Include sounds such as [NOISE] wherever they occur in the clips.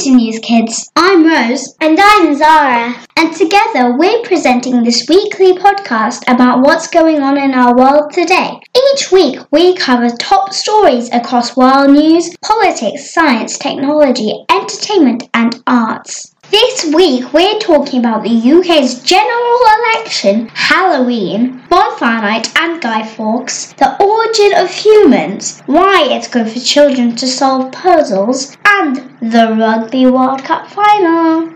to NewzKidz. I'm Rose. And I'm Zara. And together we're presenting this weekly podcast about what's going on in our world today. Each week we cover top stories across world news, politics, science, technology, entertainment, and arts. This week we're talking about the UK's general election, Halloween, bonfire night and Guy Fawkes, the origin of humans, why it's good for children to solve puzzles, and the Rugby World Cup final.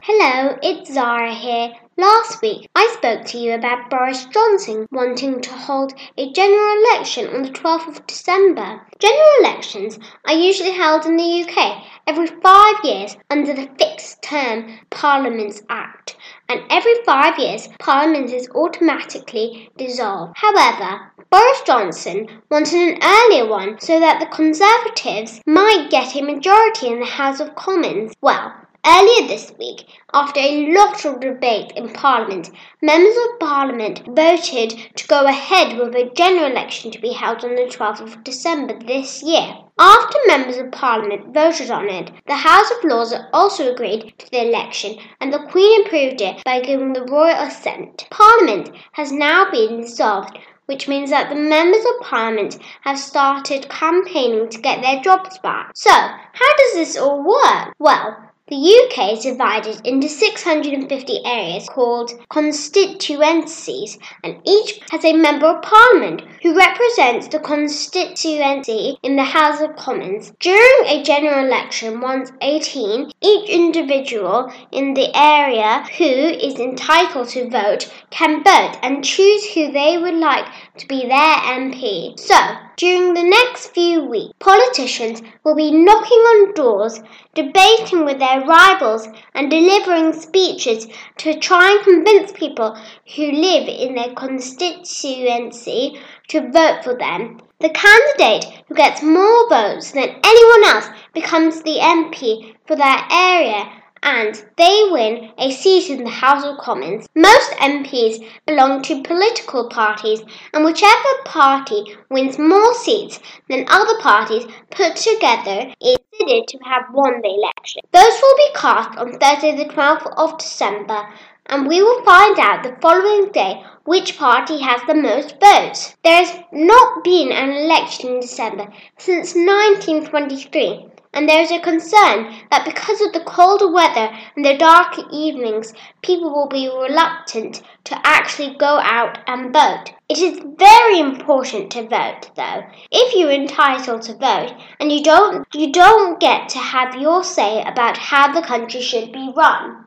Hello, it's Zara here. Last week, I spoke to you about Boris Johnson wanting to hold a general election on the 12th of December. General elections are usually held in the UK every five years under the Fixed Term Parliaments Act, and every five years Parliament is automatically dissolved. However, Boris Johnson wanted an earlier one so that the Conservatives might get a majority in the House of Commons. Well, Earlier this week, after a lot of debate in Parliament, members of Parliament voted to go ahead with a general election to be held on the 12th of December this year. After members of Parliament voted on it, the House of Lords also agreed to the election and the Queen approved it by giving the royal assent. Parliament has now been dissolved which means that the members of parliament have started campaigning to get their jobs back. So, how does this all work? Well, the UK is divided into 650 areas called constituencies, and each has a Member of Parliament who represents the constituency in the House of Commons. During a general election, once 18, each individual in the area who is entitled to vote can vote and choose who they would like to be their MP. So, during the next few weeks, politicians will be knocking on doors, debating with their rivals, and delivering speeches to try and convince people who live in their constituency to vote for them. The candidate who gets more votes than anyone else becomes the MP for that area and they win a seat in the House of Commons. Most MPs belong to political parties, and whichever party wins more seats than other parties put together is considered to have won the election. Votes will be cast on Thursday, the 12th of December, and we will find out the following day which party has the most votes. There has not been an election in December since 1923 and there is a concern that because of the colder weather and the dark evenings, people will be reluctant to actually go out and vote. It is very important to vote though. If you're entitled to vote and you don't you don't get to have your say about how the country should be run.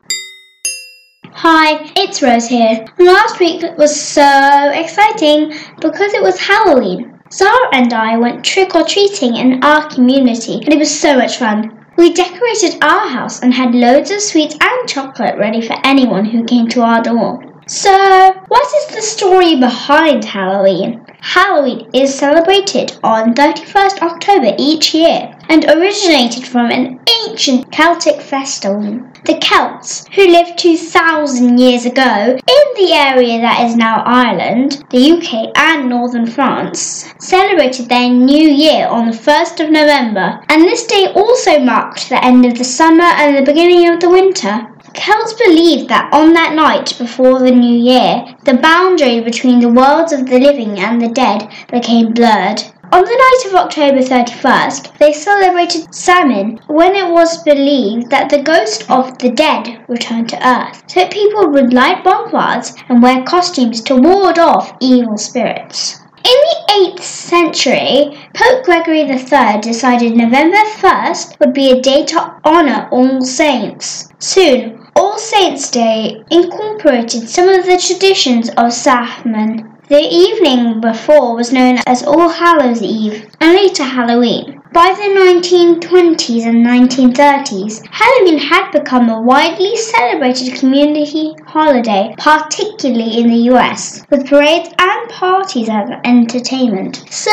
Hi, it's Rose here. Last week was so exciting because it was Halloween. Zara and I went trick or treating in our community, and it was so much fun. We decorated our house and had loads of sweets and chocolate ready for anyone who came to our door. So, what is the story behind Halloween? Halloween is celebrated on 31st October each year and originated from an ancient Celtic festival. The Celts, who lived 2,000 years ago in the area that is now Ireland, the UK, and northern France, celebrated their new year on the 1st of November, and this day also marked the end of the summer and the beginning of the winter. Celts believed that on that night before the new year, the boundary between the worlds of the living and the dead became blurred. On the night of October 31st, they celebrated Samhain when it was believed that the ghost of the dead returned to Earth, so people would light bonfires and wear costumes to ward off evil spirits. In the 8th century, Pope Gregory III decided November 1st would be a day to honour All Saints. Soon, all Saints' Day incorporated some of the traditions of Samhain. The evening before was known as All Hallows Eve and later Halloween. By the 1920s and 1930s, Halloween had become a widely celebrated community holiday, particularly in the US, with parades and parties as entertainment. So,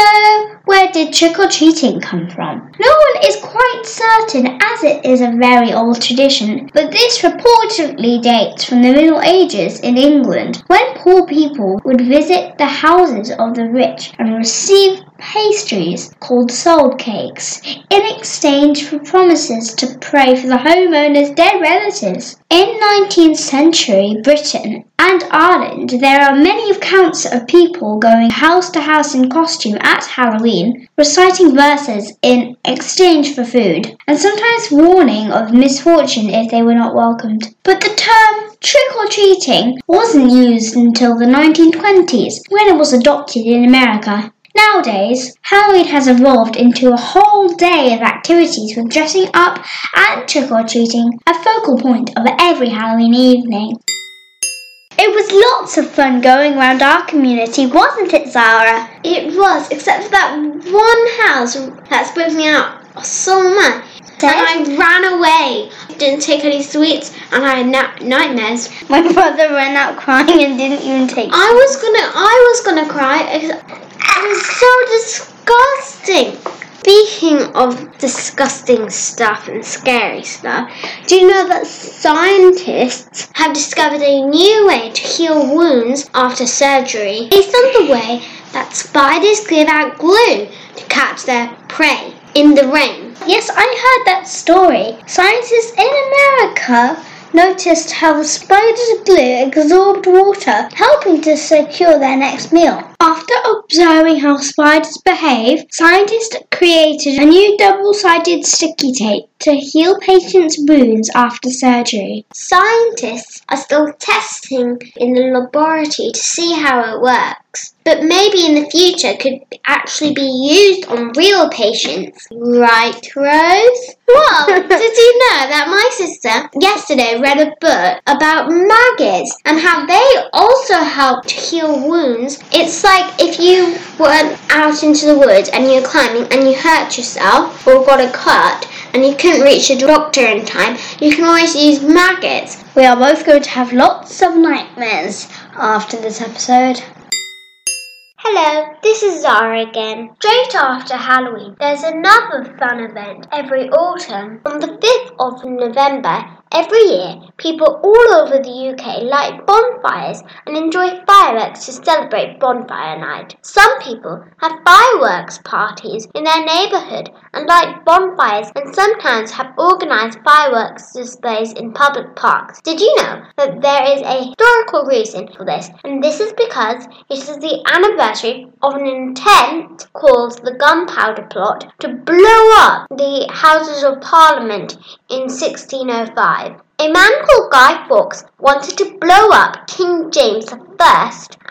where did trick or treating come from? No one is quite certain as it is a very old tradition, but this reportedly dates from the Middle Ages in England when poor people would visit the houses of the rich and receive pastries called soul cakes in exchange for promises to pray for the homeowner's dead relatives. In 19th century Britain and Ireland, there are many accounts of people going house to house in costume at Halloween, reciting verses in exchange for food, and sometimes warning of misfortune if they were not welcomed. But the term trick or treating wasn't used until the 1920s when it was adopted in America. Nowadays, Halloween has evolved into a whole day of activities with dressing up and trick or treating a focal point of every Halloween evening. It was lots of fun going around our community, wasn't it, Zara? It was, except for that one house that spooked me out so much. And I ran away. I didn't take any sweets, and I had na- nightmares. My [LAUGHS] brother ran out crying and didn't even take. I was gonna, I was gonna cry. Was so disgusting. Speaking of disgusting stuff and scary stuff, do you know that scientists have discovered a new way to heal wounds after surgery based on the way that spiders give out glue to catch their prey in the rain? Yes, I heard that story. Scientists in America noticed how the spider's glue absorbed water, helping to secure their next meal. After observing how spiders behave, scientists created a new double-sided sticky tape to heal patients' wounds after surgery. Scientists are still testing in the laboratory to see how it works, but maybe in the future could actually be used on real patients. Right, Rose? Well, [LAUGHS] did you know that my sister yesterday read a book about maggots and how they also help to heal wounds? It's like if you went out into the woods and you're climbing and you hurt yourself or got a cut and you couldn't reach a doctor in time, you can always use maggots. We are both going to have lots of nightmares after this episode. Hello, this is Zara again. Straight after Halloween, there's another fun event every autumn. On the 5th of November, every year, people all over the UK light bonfires and enjoy fireworks to celebrate Bonfire Night. Some people have fireworks parties in their neighbourhood and light bonfires and sometimes have organised fireworks displays in public parks. Did you know that there is a historical reason for this? And this is because it is the anniversary of an intent called the Gunpowder Plot to blow up the Houses of Parliament in 1605. A man called Guy Fawkes wanted to blow up King James I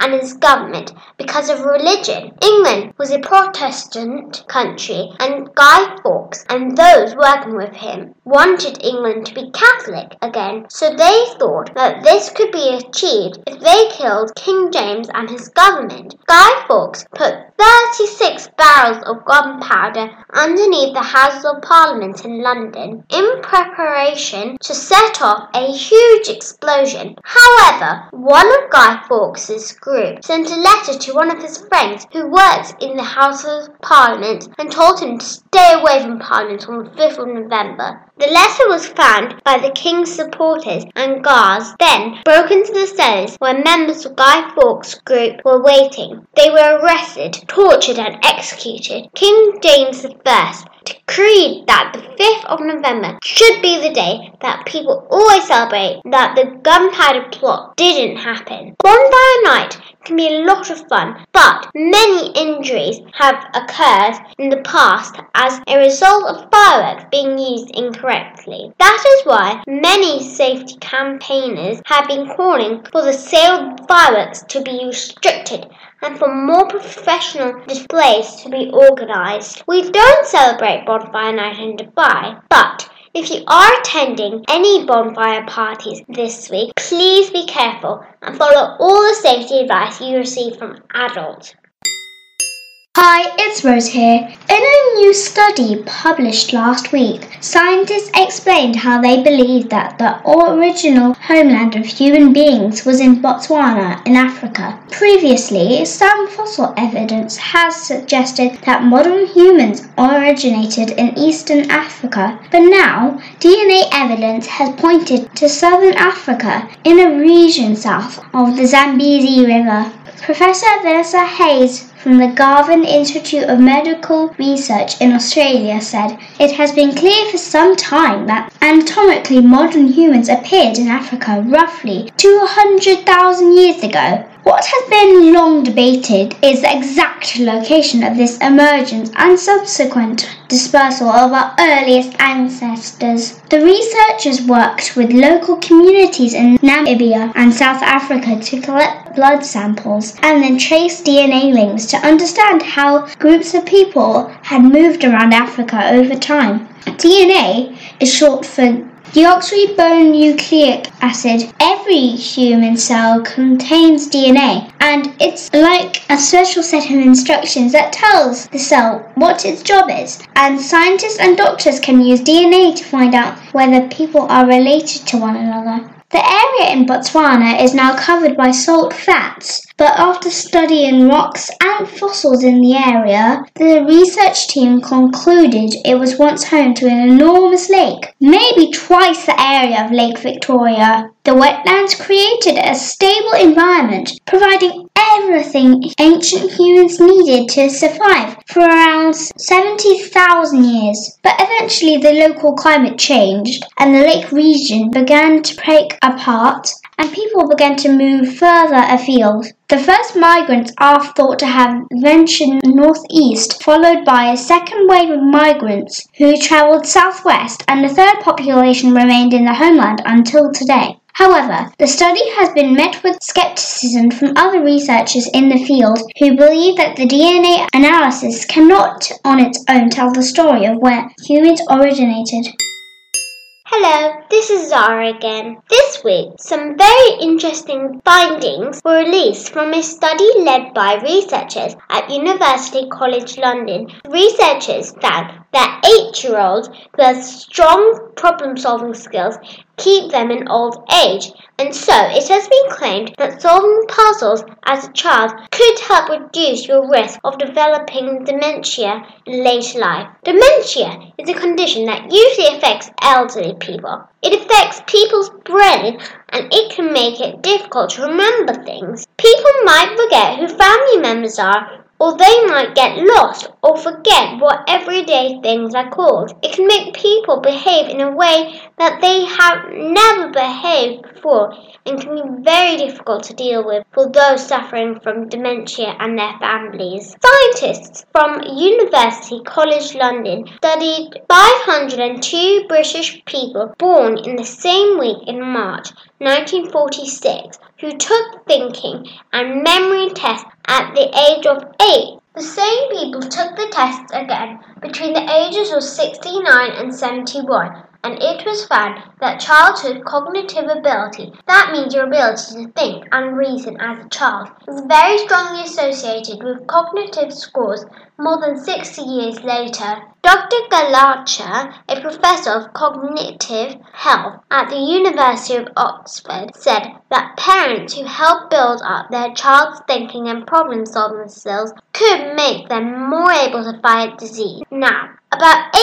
and his government because of religion. England was a Protestant country, and Guy Fawkes and those working with him wanted England to be Catholic again, so they thought that this could be achieved if they killed King James and his government. Guy Fawkes put 36 barrels of gunpowder underneath the Houses of Parliament in London in preparation to set off a huge explosion. However, one of Guy Fawkes's group sent a letter to one of his friends who worked in the House of Parliament and told him to stay away from Parliament on the 5th of November. The letter was found by the King's supporters and guards, then broke into the cellars where members of Guy Fawkes' group were waiting. They were arrested, tortured, and executed. King James I decreed that the 5th of November should be the day that people always celebrate that the gunpowder plot didn't happen. Bonfire night can be a lot of fun, but many injuries have occurred in the past as a result of fireworks being used incorrectly. That is why many safety campaigners have been calling for the sale of fireworks to be restricted and for more professional displays to be organised. We don't celebrate Bonfire Night in Dubai, but if you are attending any bonfire parties this week, please be careful and follow all the safety advice you receive from adults. Hi, it's Rose here. In a new study published last week, scientists explained how they believe that the original homeland of human beings was in Botswana in Africa. Previously, some fossil evidence has suggested that modern humans originated in eastern Africa, but now DNA evidence has pointed to southern Africa in a region south of the Zambezi River. Professor Vanessa Hayes from the Garvan Institute of Medical Research in Australia said it has been clear for some time that anatomically modern humans appeared in Africa roughly 200,000 years ago. What has been long debated is the exact location of this emergence and subsequent dispersal of our earliest ancestors. The researchers worked with local communities in Namibia and South Africa to collect blood samples and then trace DNA links to understand how groups of people had moved around Africa over time. DNA is short for Deoxyribonucleic acid. Every human cell contains DNA, and it's like a special set of instructions that tells the cell what its job is. And scientists and doctors can use DNA to find out whether people are related to one another. The area in Botswana is now covered by salt flats, but after studying rocks and fossils in the area, the research team concluded it was once home to an enormous lake, maybe twice the area of Lake Victoria. The wetlands created a stable environment, providing everything ancient humans needed to survive for around 70,000 years. But eventually the local climate changed and the lake region began to break apart and people began to move further afield. The first migrants are thought to have ventured northeast, followed by a second wave of migrants who travelled southwest, and the third population remained in the homeland until today. However, the study has been met with skepticism from other researchers in the field who believe that the DNA analysis cannot on its own tell the story of where humans originated. Hello, this is Zara again. This week, some very interesting findings were released from a study led by researchers at University College London. Researchers found that eight year olds have strong problem solving skills keep them in old age, and so it has been claimed that solving puzzles as a child could help reduce your risk of developing dementia in later life. Dementia is a condition that usually affects elderly people. It affects people's brain and it can make it difficult to remember things. People might forget who family members are or they might get lost or forget what everyday things are called. It can make people behave in a way that they have never behaved before and can be very difficult to deal with for those suffering from dementia and their families. Scientists from University College London studied 502 British people born in the same week in March 1946 who took thinking and memory tests at the age of 8. The same people took the tests again between the ages of 69 and 71 and it was found that childhood cognitive ability, that means your ability to think and reason as a child, is very strongly associated with cognitive scores more than 60 years later. Dr. Galacha, a professor of cognitive health at the University of Oxford, said that parents who help build up their child's thinking and problem solving skills could make them more able to fight disease. Now, about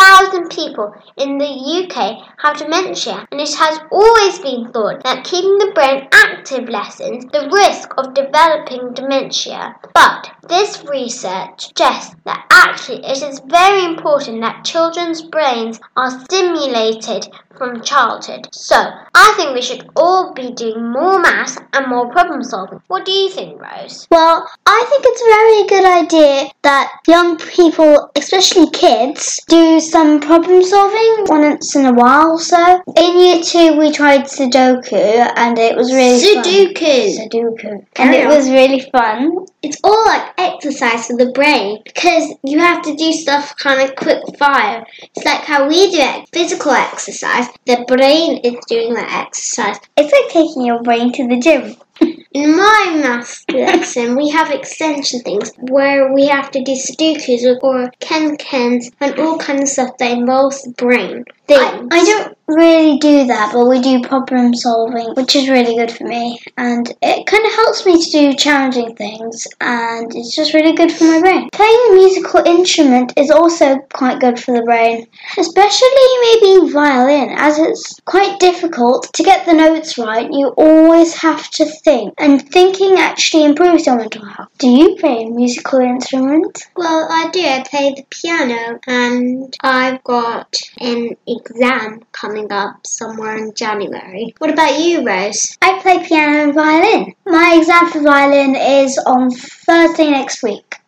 850,000 people in the UK have dementia, and it has always been thought that keeping the brain active lessens the risk of developing dementia. But this research suggests that actually it is very important that children's brains are stimulated from childhood. So, I think we should all be doing more maths and more problem solving. What do you think, Rose? Well, I think it's a very good idea that young people, especially kids, do some problem solving once in a while or so. In year two, we tried Sudoku and it was really Sudoku. fun. Sudoku. And it was really fun. It's all like exercise for the brain because you have to do stuff kind of quick fire. It's like how we do it, physical exercise. The brain is doing that exercise. It's like taking your brain to the gym. [LAUGHS] In my maths lesson, we have extension things where we have to do Sudokus or, or Ken Kens and all kinds of stuff that involves the brain. Things. I don't really do that, but we do problem solving, which is really good for me. And it kind of helps me to do challenging things, and it's just really good for my brain. Playing a musical instrument is also quite good for the brain, especially maybe violin, as it's quite difficult to get the notes right. You always have to think, and thinking actually improves your mental health. Do you play a musical instrument? Well, I do. I play the piano, and I've got an exam coming up somewhere in January. What about you, Rose? I play piano and violin. My exam for violin is on Thursday next week.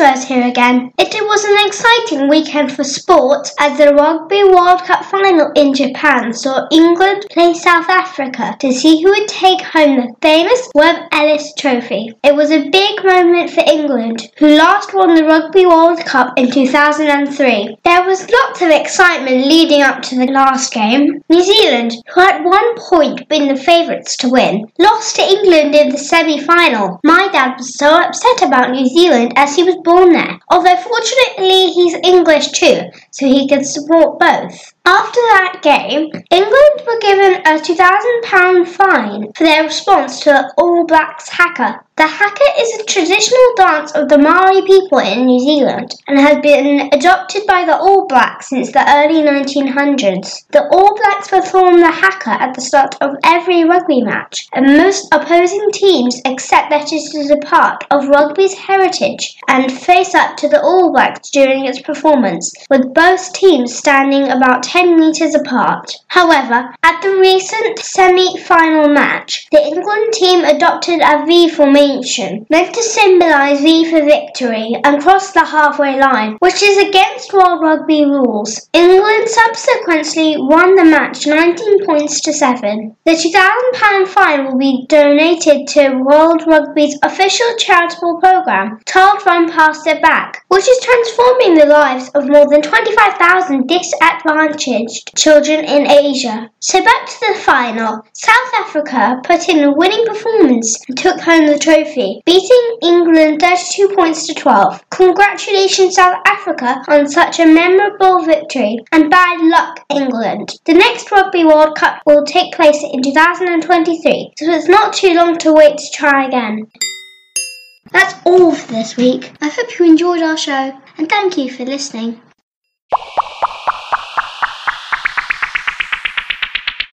Here again. It was an exciting weekend for sport as the Rugby World Cup final in Japan saw England play South Africa to see who would take home the famous Webb Ellis Trophy. It was a big moment for England, who last won the Rugby World Cup in 2003. There was lots of excitement leading up to the last game. New Zealand, who at one point been the favourites to win, lost to England in the semi-final. My dad was so upset about New Zealand as he was born there, although fortunately he's English too, so he can support both. After that game, England were given a £2,000 fine for their response to All Blacks haka. The haka is a traditional dance of the Maori people in New Zealand and has been adopted by the All Blacks since the early 1900s. The All Blacks perform the haka at the start of every rugby match, and most opposing teams accept that it is a part of rugby's heritage and face up to the All Blacks during its performance, with both teams standing about 10 metres apart. However, at the recent semi-final match, the England team adopted a V formation, meant to symbolise V for victory, and crossed the halfway line, which is against World Rugby rules. England subsequently won the match 19 points to 7. The £2,000 fine will be donated to World Rugby's official charitable programme, ChildFund Pass It Back, which is transforming the lives of more than 25,000 disadvantaged children in Asia. So back to the final. South Africa put in a winning performance and took home the trophy, beating England 32 points to 12. Congratulations, South Africa, on such a memorable victory, and bad luck, England. The next Rugby World Cup will take place in 2023, so it's not too long to wait to try again. That's all for this week. I hope you enjoyed our show, and thank you for listening.